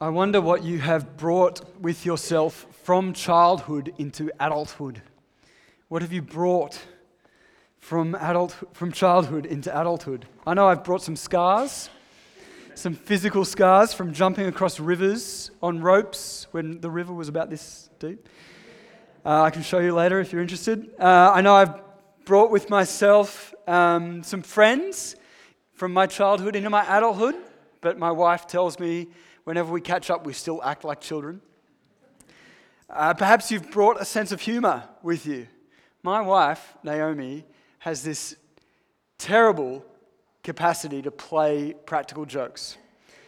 I wonder what you have brought with yourself from childhood into adulthood. What have you brought from, adult, from childhood into adulthood? I know I've brought some scars, some physical scars from jumping across rivers on ropes when the river was about this deep. Uh, I can show you later if you're interested. Uh, I know I've brought with myself um, some friends from my childhood into my adulthood, but my wife tells me whenever we catch up, we still act like children. Uh, perhaps you've brought a sense of humor with you. My wife, Naomi, has this terrible capacity to play practical jokes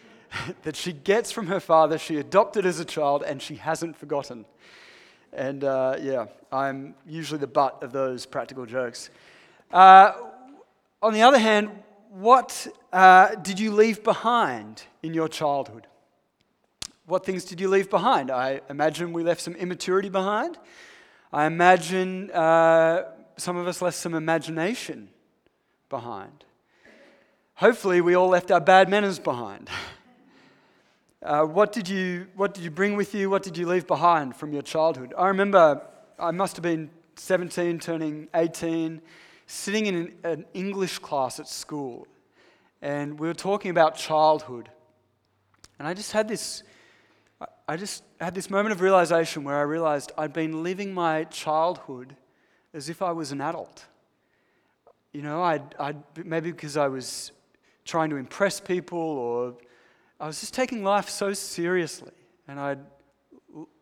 that she gets from her father, she adopted as a child, and she hasn't forgotten. And uh, yeah, I'm usually the butt of those practical jokes. Uh, on the other hand, what uh, did you leave behind in your childhood? What things did you leave behind? I imagine we left some immaturity behind. I imagine uh, some of us left some imagination behind. Hopefully, we all left our bad manners behind. Uh, what, did you, what did you bring with you? What did you leave behind from your childhood? I remember I must have been 17, turning 18, sitting in an, an English class at school, and we were talking about childhood. And I just had this I just had this moment of realization where I realized I'd been living my childhood as if I was an adult. You know, I'd, I'd, maybe because I was trying to impress people or I was just taking life so seriously and I'd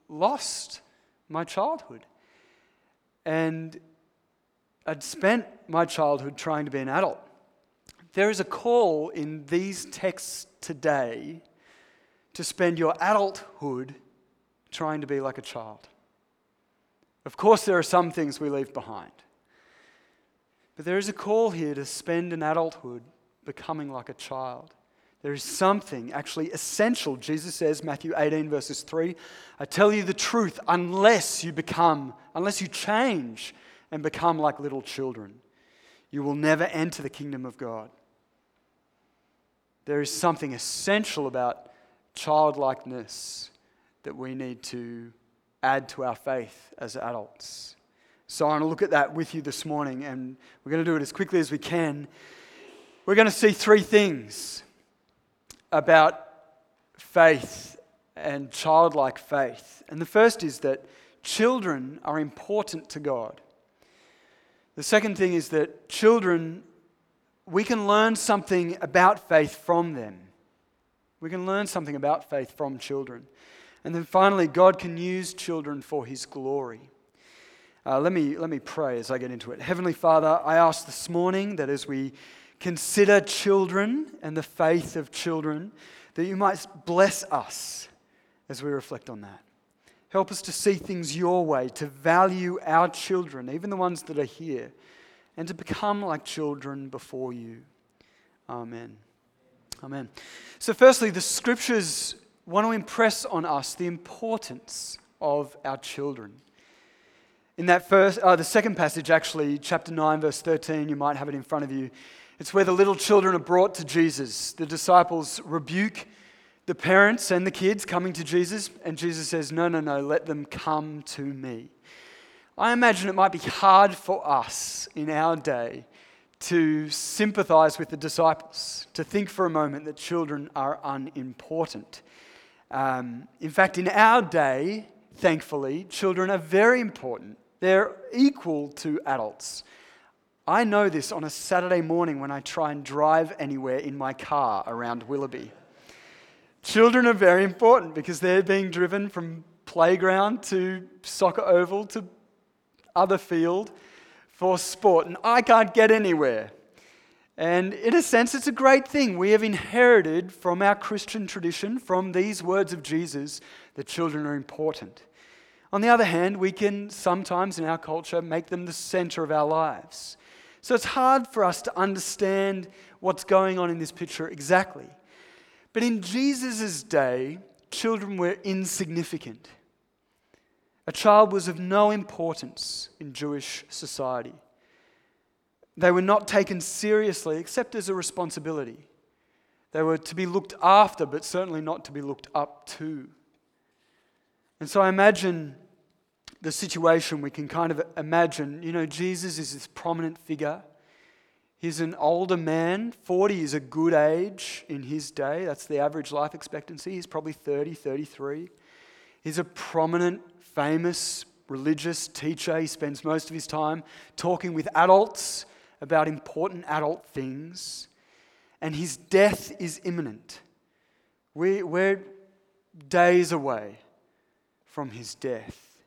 lost my childhood. And I'd spent my childhood trying to be an adult. There is a call in these texts today to spend your adulthood trying to be like a child. Of course, there are some things we leave behind. But there is a call here to spend an adulthood becoming like a child. There is something actually essential. Jesus says, Matthew 18, verses 3 I tell you the truth, unless you become, unless you change and become like little children, you will never enter the kingdom of God. There is something essential about childlikeness that we need to add to our faith as adults. So I want to look at that with you this morning, and we're going to do it as quickly as we can. We're going to see three things about faith and childlike faith. And the first is that children are important to God. The second thing is that children, we can learn something about faith from them. We can learn something about faith from children. And then finally, God can use children for his glory. Uh, let, me, let me pray as I get into it. Heavenly Father, I ask this morning that as we consider children and the faith of children, that you might bless us as we reflect on that. Help us to see things your way, to value our children, even the ones that are here, and to become like children before you. Amen. Amen. So, firstly, the scriptures want to impress on us the importance of our children. In that first, uh, the second passage, actually, chapter 9, verse 13, you might have it in front of you. It's where the little children are brought to Jesus. The disciples rebuke the parents and the kids coming to Jesus, and Jesus says, No, no, no, let them come to me. I imagine it might be hard for us in our day to sympathize with the disciples, to think for a moment that children are unimportant. Um, in fact, in our day, thankfully, children are very important. They're equal to adults. I know this on a Saturday morning when I try and drive anywhere in my car around Willoughby. Children are very important because they're being driven from playground to soccer oval to other field for sport, and I can't get anywhere. And in a sense, it's a great thing. We have inherited from our Christian tradition, from these words of Jesus, that children are important. On the other hand, we can sometimes in our culture make them the center of our lives. So it's hard for us to understand what's going on in this picture exactly. But in Jesus' day, children were insignificant. A child was of no importance in Jewish society. They were not taken seriously except as a responsibility. They were to be looked after, but certainly not to be looked up to. And so I imagine the situation we can kind of imagine. You know, Jesus is this prominent figure. He's an older man. 40 is a good age in his day. That's the average life expectancy. He's probably 30, 33. He's a prominent, famous religious teacher. He spends most of his time talking with adults about important adult things and his death is imminent. We, we're days away from his death.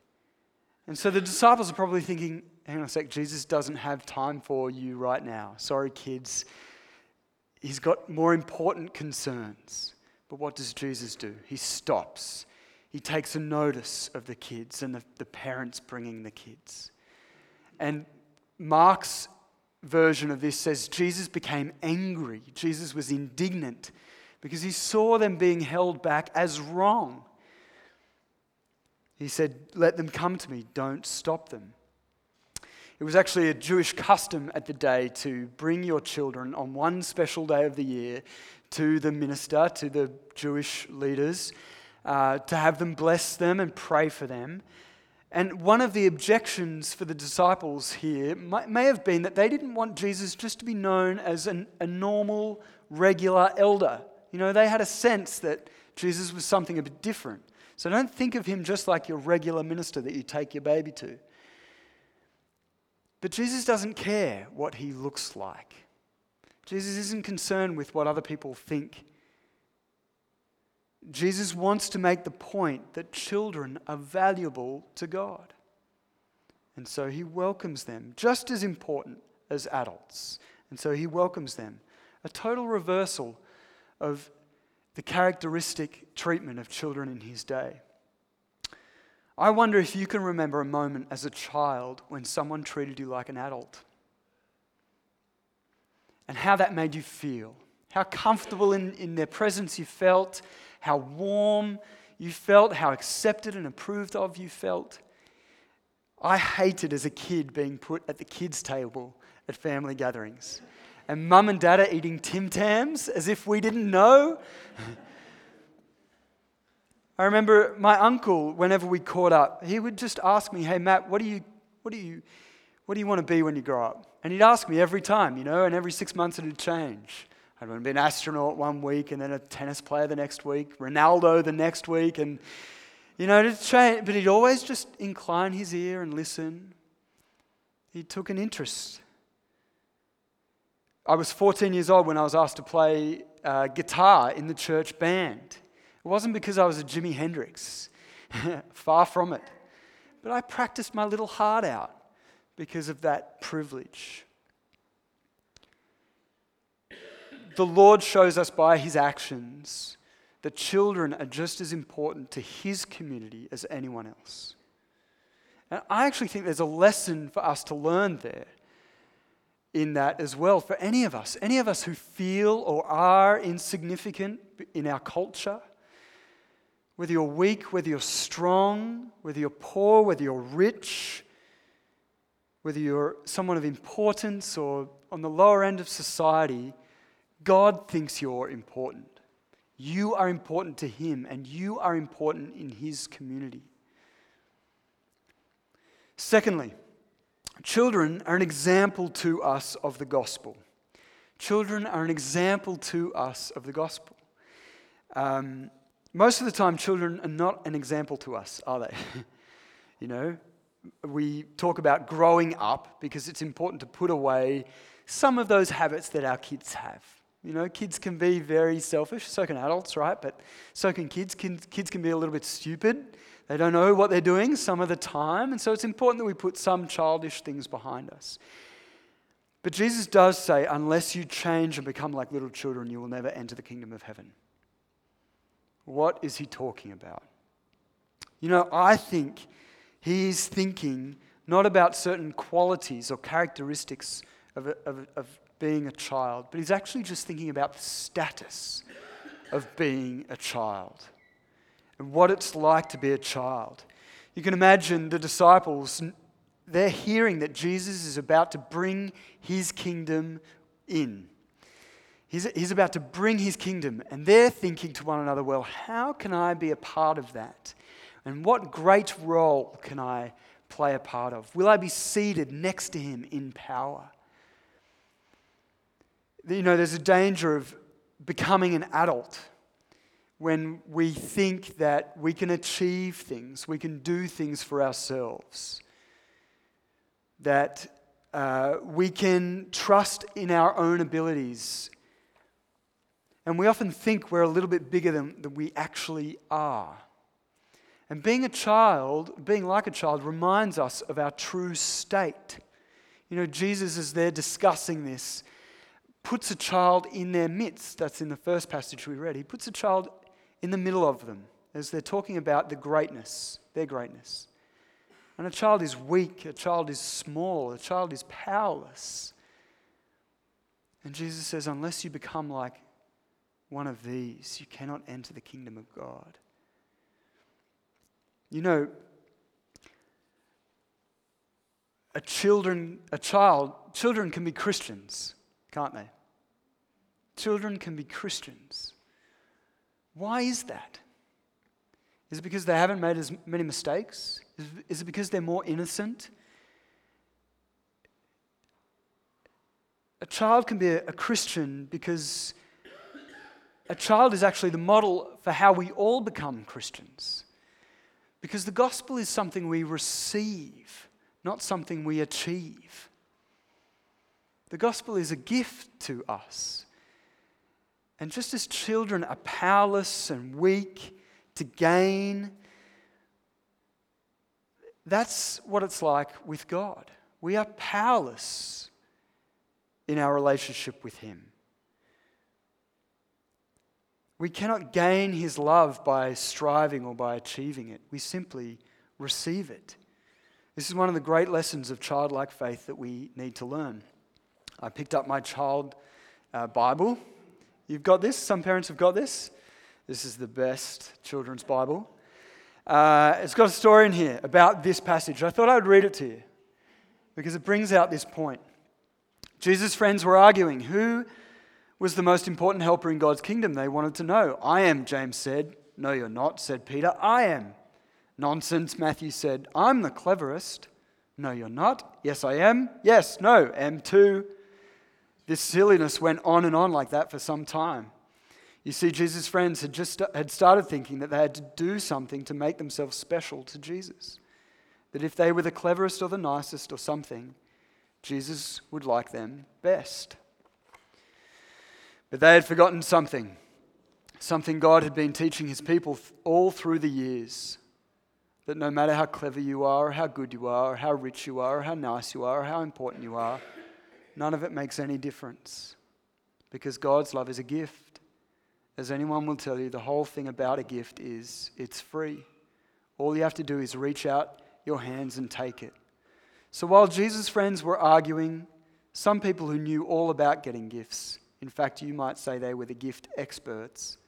And so the disciples are probably thinking, hang on a sec, Jesus doesn't have time for you right now. Sorry, kids. He's got more important concerns. But what does Jesus do? He stops. He takes a notice of the kids and the, the parents bringing the kids. And Mark's version of this says Jesus became angry. Jesus was indignant because he saw them being held back as wrong. He said, Let them come to me, don't stop them. It was actually a Jewish custom at the day to bring your children on one special day of the year to the minister, to the Jewish leaders, uh, to have them bless them and pray for them. And one of the objections for the disciples here may have been that they didn't want Jesus just to be known as an, a normal, regular elder. You know, they had a sense that Jesus was something a bit different. So don't think of him just like your regular minister that you take your baby to. But Jesus doesn't care what he looks like. Jesus isn't concerned with what other people think Jesus wants to make the point that children are valuable to God. And so he welcomes them, just as important as adults. And so he welcomes them. A total reversal of the characteristic treatment of children in his day. I wonder if you can remember a moment as a child when someone treated you like an adult and how that made you feel, how comfortable in, in their presence you felt, how warm you felt, how accepted and approved of you felt. I hated as a kid being put at the kids' table at family gatherings. And mum and dad are eating Tim Tams as if we didn't know. I remember my uncle, whenever we caught up, he would just ask me, Hey, Matt, what do you, what do you, what do you want to be when you grow up? And he'd ask me every time, you know, and every six months it'd change. I want to be an astronaut one week and then a tennis player the next week, Ronaldo the next week, and you know, to change, but he'd always just incline his ear and listen. He took an interest. I was 14 years old when I was asked to play uh, guitar in the church band. It wasn't because I was a Jimi Hendrix, far from it. But I practiced my little heart out because of that privilege. The Lord shows us by his actions that children are just as important to his community as anyone else. And I actually think there's a lesson for us to learn there in that as well for any of us, any of us who feel or are insignificant in our culture. Whether you're weak, whether you're strong, whether you're poor, whether you're rich, whether you're someone of importance or on the lower end of society, God thinks you're important. You are important to Him, and you are important in His community. Secondly, children are an example to us of the gospel. Children are an example to us of the gospel. Um, most of the time, children are not an example to us, are they? you know, we talk about growing up because it's important to put away some of those habits that our kids have. You know, kids can be very selfish, so can adults, right? But so can kids. Kids can be a little bit stupid. They don't know what they're doing some of the time. And so it's important that we put some childish things behind us. But Jesus does say, unless you change and become like little children, you will never enter the kingdom of heaven. What is he talking about? You know, I think he's thinking not about certain qualities or characteristics of, of, of being a child, but he's actually just thinking about the status of being a child and what it's like to be a child. You can imagine the disciples, they're hearing that Jesus is about to bring his kingdom in. He's, he's about to bring his kingdom, and they're thinking to one another, well, how can I be a part of that? And what great role can I play a part of? Will I be seated next to him in power? You know, there's a danger of becoming an adult when we think that we can achieve things, we can do things for ourselves, that uh, we can trust in our own abilities. And we often think we're a little bit bigger than, than we actually are. And being a child, being like a child, reminds us of our true state. You know, Jesus is there discussing this, puts a child in their midst. That's in the first passage we read. He puts a child in the middle of them as they're talking about the greatness, their greatness. And a child is weak, a child is small, a child is powerless. And Jesus says, unless you become like one of these, you cannot enter the kingdom of God. You know, a children, a child, children can be Christians, can't they? Children can be Christians. Why is that? Is it because they haven't made as many mistakes? Is it because they're more innocent? A child can be a Christian because a child is actually the model for how we all become Christians. Because the gospel is something we receive, not something we achieve. The gospel is a gift to us. And just as children are powerless and weak to gain, that's what it's like with God. We are powerless in our relationship with Him. We cannot gain His love by striving or by achieving it. We simply receive it. This is one of the great lessons of childlike faith that we need to learn. I picked up my child uh, Bible You've got this? Some parents have got this. This is the best children's Bible. Uh, it's got a story in here about this passage. I thought I would read it to you because it brings out this point. Jesus' friends were arguing who was the most important helper in God's kingdom. They wanted to know. I am, James said. No, you're not, said Peter. I am. Nonsense, Matthew said. I'm the cleverest. No, you're not. Yes, I am. Yes, no, am too. This silliness went on and on like that for some time. You see, Jesus' friends had just had started thinking that they had to do something to make themselves special to Jesus. That if they were the cleverest or the nicest or something, Jesus would like them best. But they had forgotten something, something God had been teaching his people all through the years. That no matter how clever you are, or how good you are, or how rich you are, or how nice you are, or how important you are, none of it makes any difference because God's love is a gift. As anyone will tell you, the whole thing about a gift is it's free. All you have to do is reach out your hands and take it. So while Jesus' friends were arguing, some people who knew all about getting gifts, in fact, you might say they were the gift experts,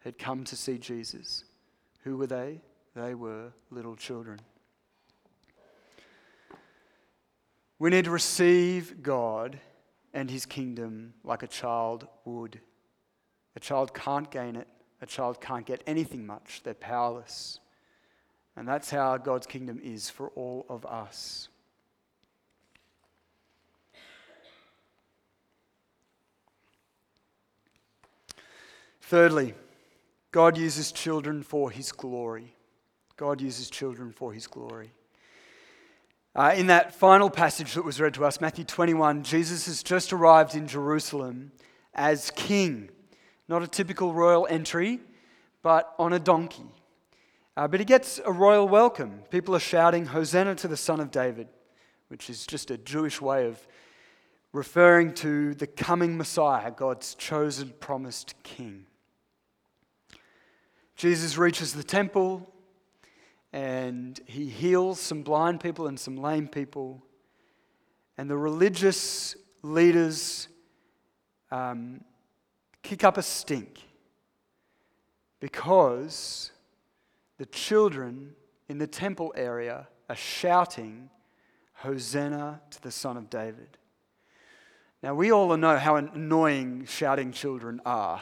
had come to see Jesus. Who were they? They were little children. We need to receive God and his kingdom like a child would. A child can't gain it, a child can't get anything much, they're powerless. And that's how God's kingdom is for all of us. Thirdly, God uses children for his glory. God uses children for his glory. Uh, in that final passage that was read to us, Matthew 21, Jesus has just arrived in Jerusalem as king. Not a typical royal entry, but on a donkey. Uh, but he gets a royal welcome. People are shouting, Hosanna to the Son of David, which is just a Jewish way of referring to the coming Messiah, God's chosen, promised king. Jesus reaches the temple, and he heals some blind people and some lame people. And the religious leaders um, kick up a stink because the children in the temple area are shouting, Hosanna to the Son of David. Now, we all know how annoying shouting children are.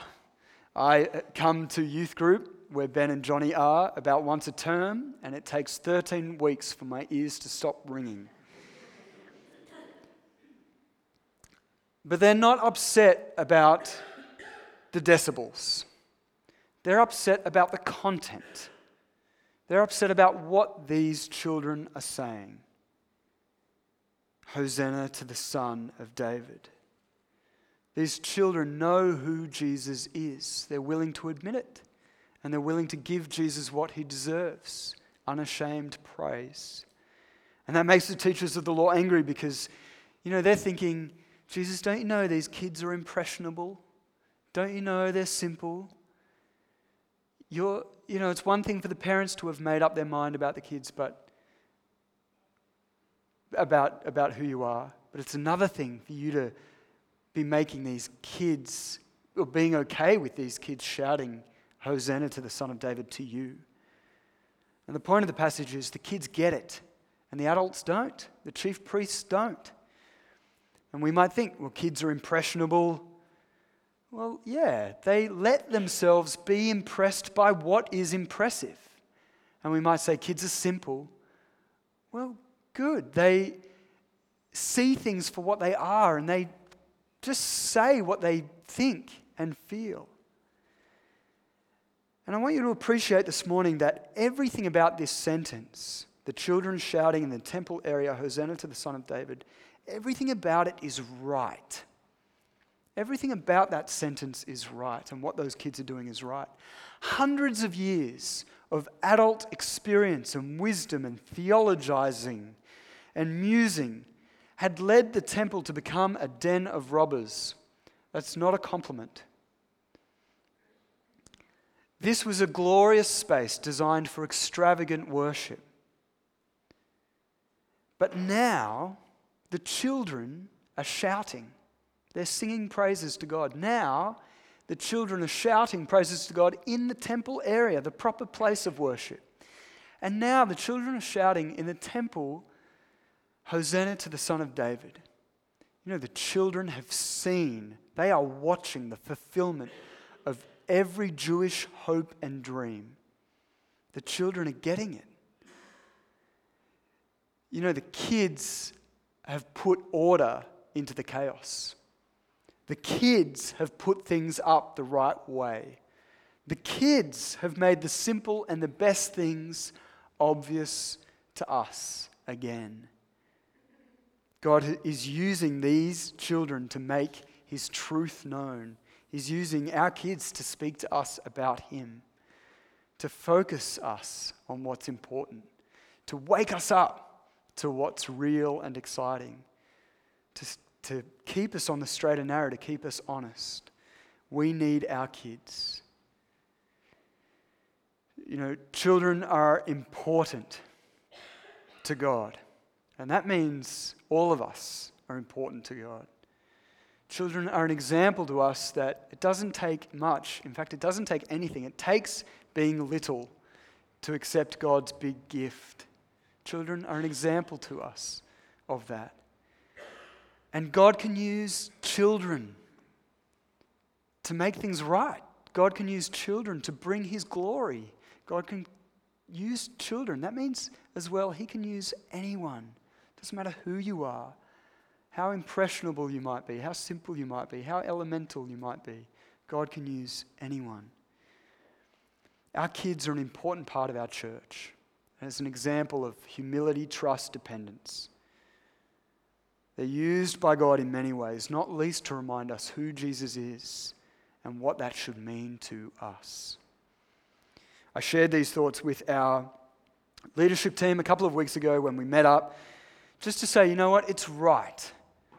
I come to youth group where Ben and Johnny are about once a term, and it takes 13 weeks for my ears to stop ringing. But they're not upset about the decibels. They're upset about the content. They're upset about what these children are saying. Hosanna to the Son of David. These children know who Jesus is. They're willing to admit it, and they're willing to give Jesus what he deserves unashamed praise. And that makes the teachers of the law angry because, you know, they're thinking, Jesus, don't you know these kids are impressionable? Don't you know they're simple? You're, you know, it's one thing for the parents to have made up their mind about the kids, but about, about who you are. But it's another thing for you to be making these kids, or being okay with these kids shouting, Hosanna to the Son of David to you. And the point of the passage is the kids get it, and the adults don't. The chief priests don't. And we might think, well, kids are impressionable. Well, yeah, they let themselves be impressed by what is impressive. And we might say kids are simple. Well, good. They see things for what they are and they just say what they think and feel. And I want you to appreciate this morning that everything about this sentence, the children shouting in the temple area, Hosanna to the Son of David, everything about it is right. Everything about that sentence is right, and what those kids are doing is right. Hundreds of years of adult experience and wisdom and theologizing and musing had led the temple to become a den of robbers. That's not a compliment. This was a glorious space designed for extravagant worship. But now the children are shouting. They're singing praises to God. Now the children are shouting praises to God in the temple area, the proper place of worship. And now the children are shouting in the temple Hosanna to the Son of David. You know, the children have seen, they are watching the fulfillment of every Jewish hope and dream. The children are getting it. You know, the kids have put order into the chaos. The kids have put things up the right way. The kids have made the simple and the best things obvious to us again. God is using these children to make his truth known. He's using our kids to speak to us about him, to focus us on what's important, to wake us up to what's real and exciting, to, to keep us on the straight and narrow, to keep us honest. We need our kids. You know, children are important to God. And that means all of us are important to God. Children are an example to us that it doesn't take much. In fact, it doesn't take anything. It takes being little to accept God's big gift. Children are an example to us of that. And God can use children to make things right. God can use children to bring His glory. God can use children. That means as well, He can use anyone doesn't matter who you are, how impressionable you might be, how simple you might be, how elemental you might be. God can use anyone. Our kids are an important part of our church. As an example of humility, trust, dependence. They're used by God in many ways, not least to remind us who Jesus is and what that should mean to us. I shared these thoughts with our leadership team a couple of weeks ago when we met up just to say, you know what, it's right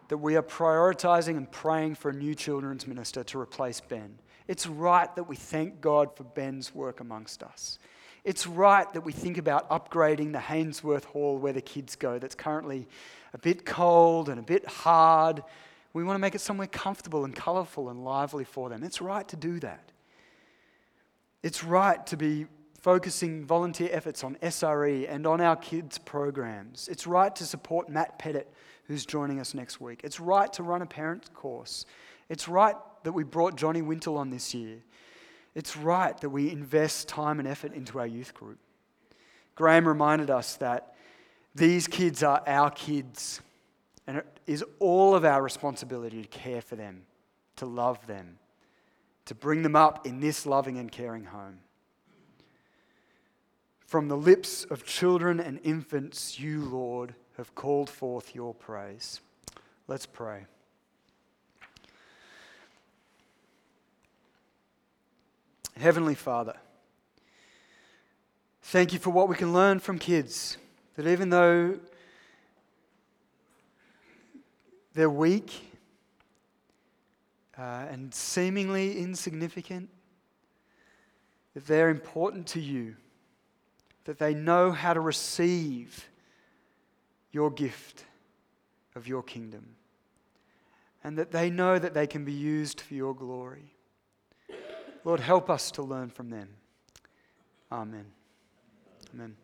that we are prioritizing and praying for a new children's minister to replace Ben. It's right that we thank God for Ben's work amongst us. It's right that we think about upgrading the Hainsworth Hall where the kids go, that's currently a bit cold and a bit hard. We want to make it somewhere comfortable and colourful and lively for them. It's right to do that. It's right to be focusing volunteer efforts on SRE and on our kids' programs. It's right to support Matt Pettit, who's joining us next week. It's right to run a parent course. It's right that we brought Johnny Wintle on this year. It's right that we invest time and effort into our youth group. Graham reminded us that these kids are our kids, and it is all of our responsibility to care for them, to love them, to bring them up in this loving and caring home. From the lips of children and infants, you, Lord, have called forth your praise. Let's pray. Heavenly Father, thank you for what we can learn from kids. That even though they're weak uh, and seemingly insignificant, that they're important to you, that they know how to receive your gift of your kingdom, and that they know that they can be used for your glory. Lord, help us to learn from them. Amen. Amen.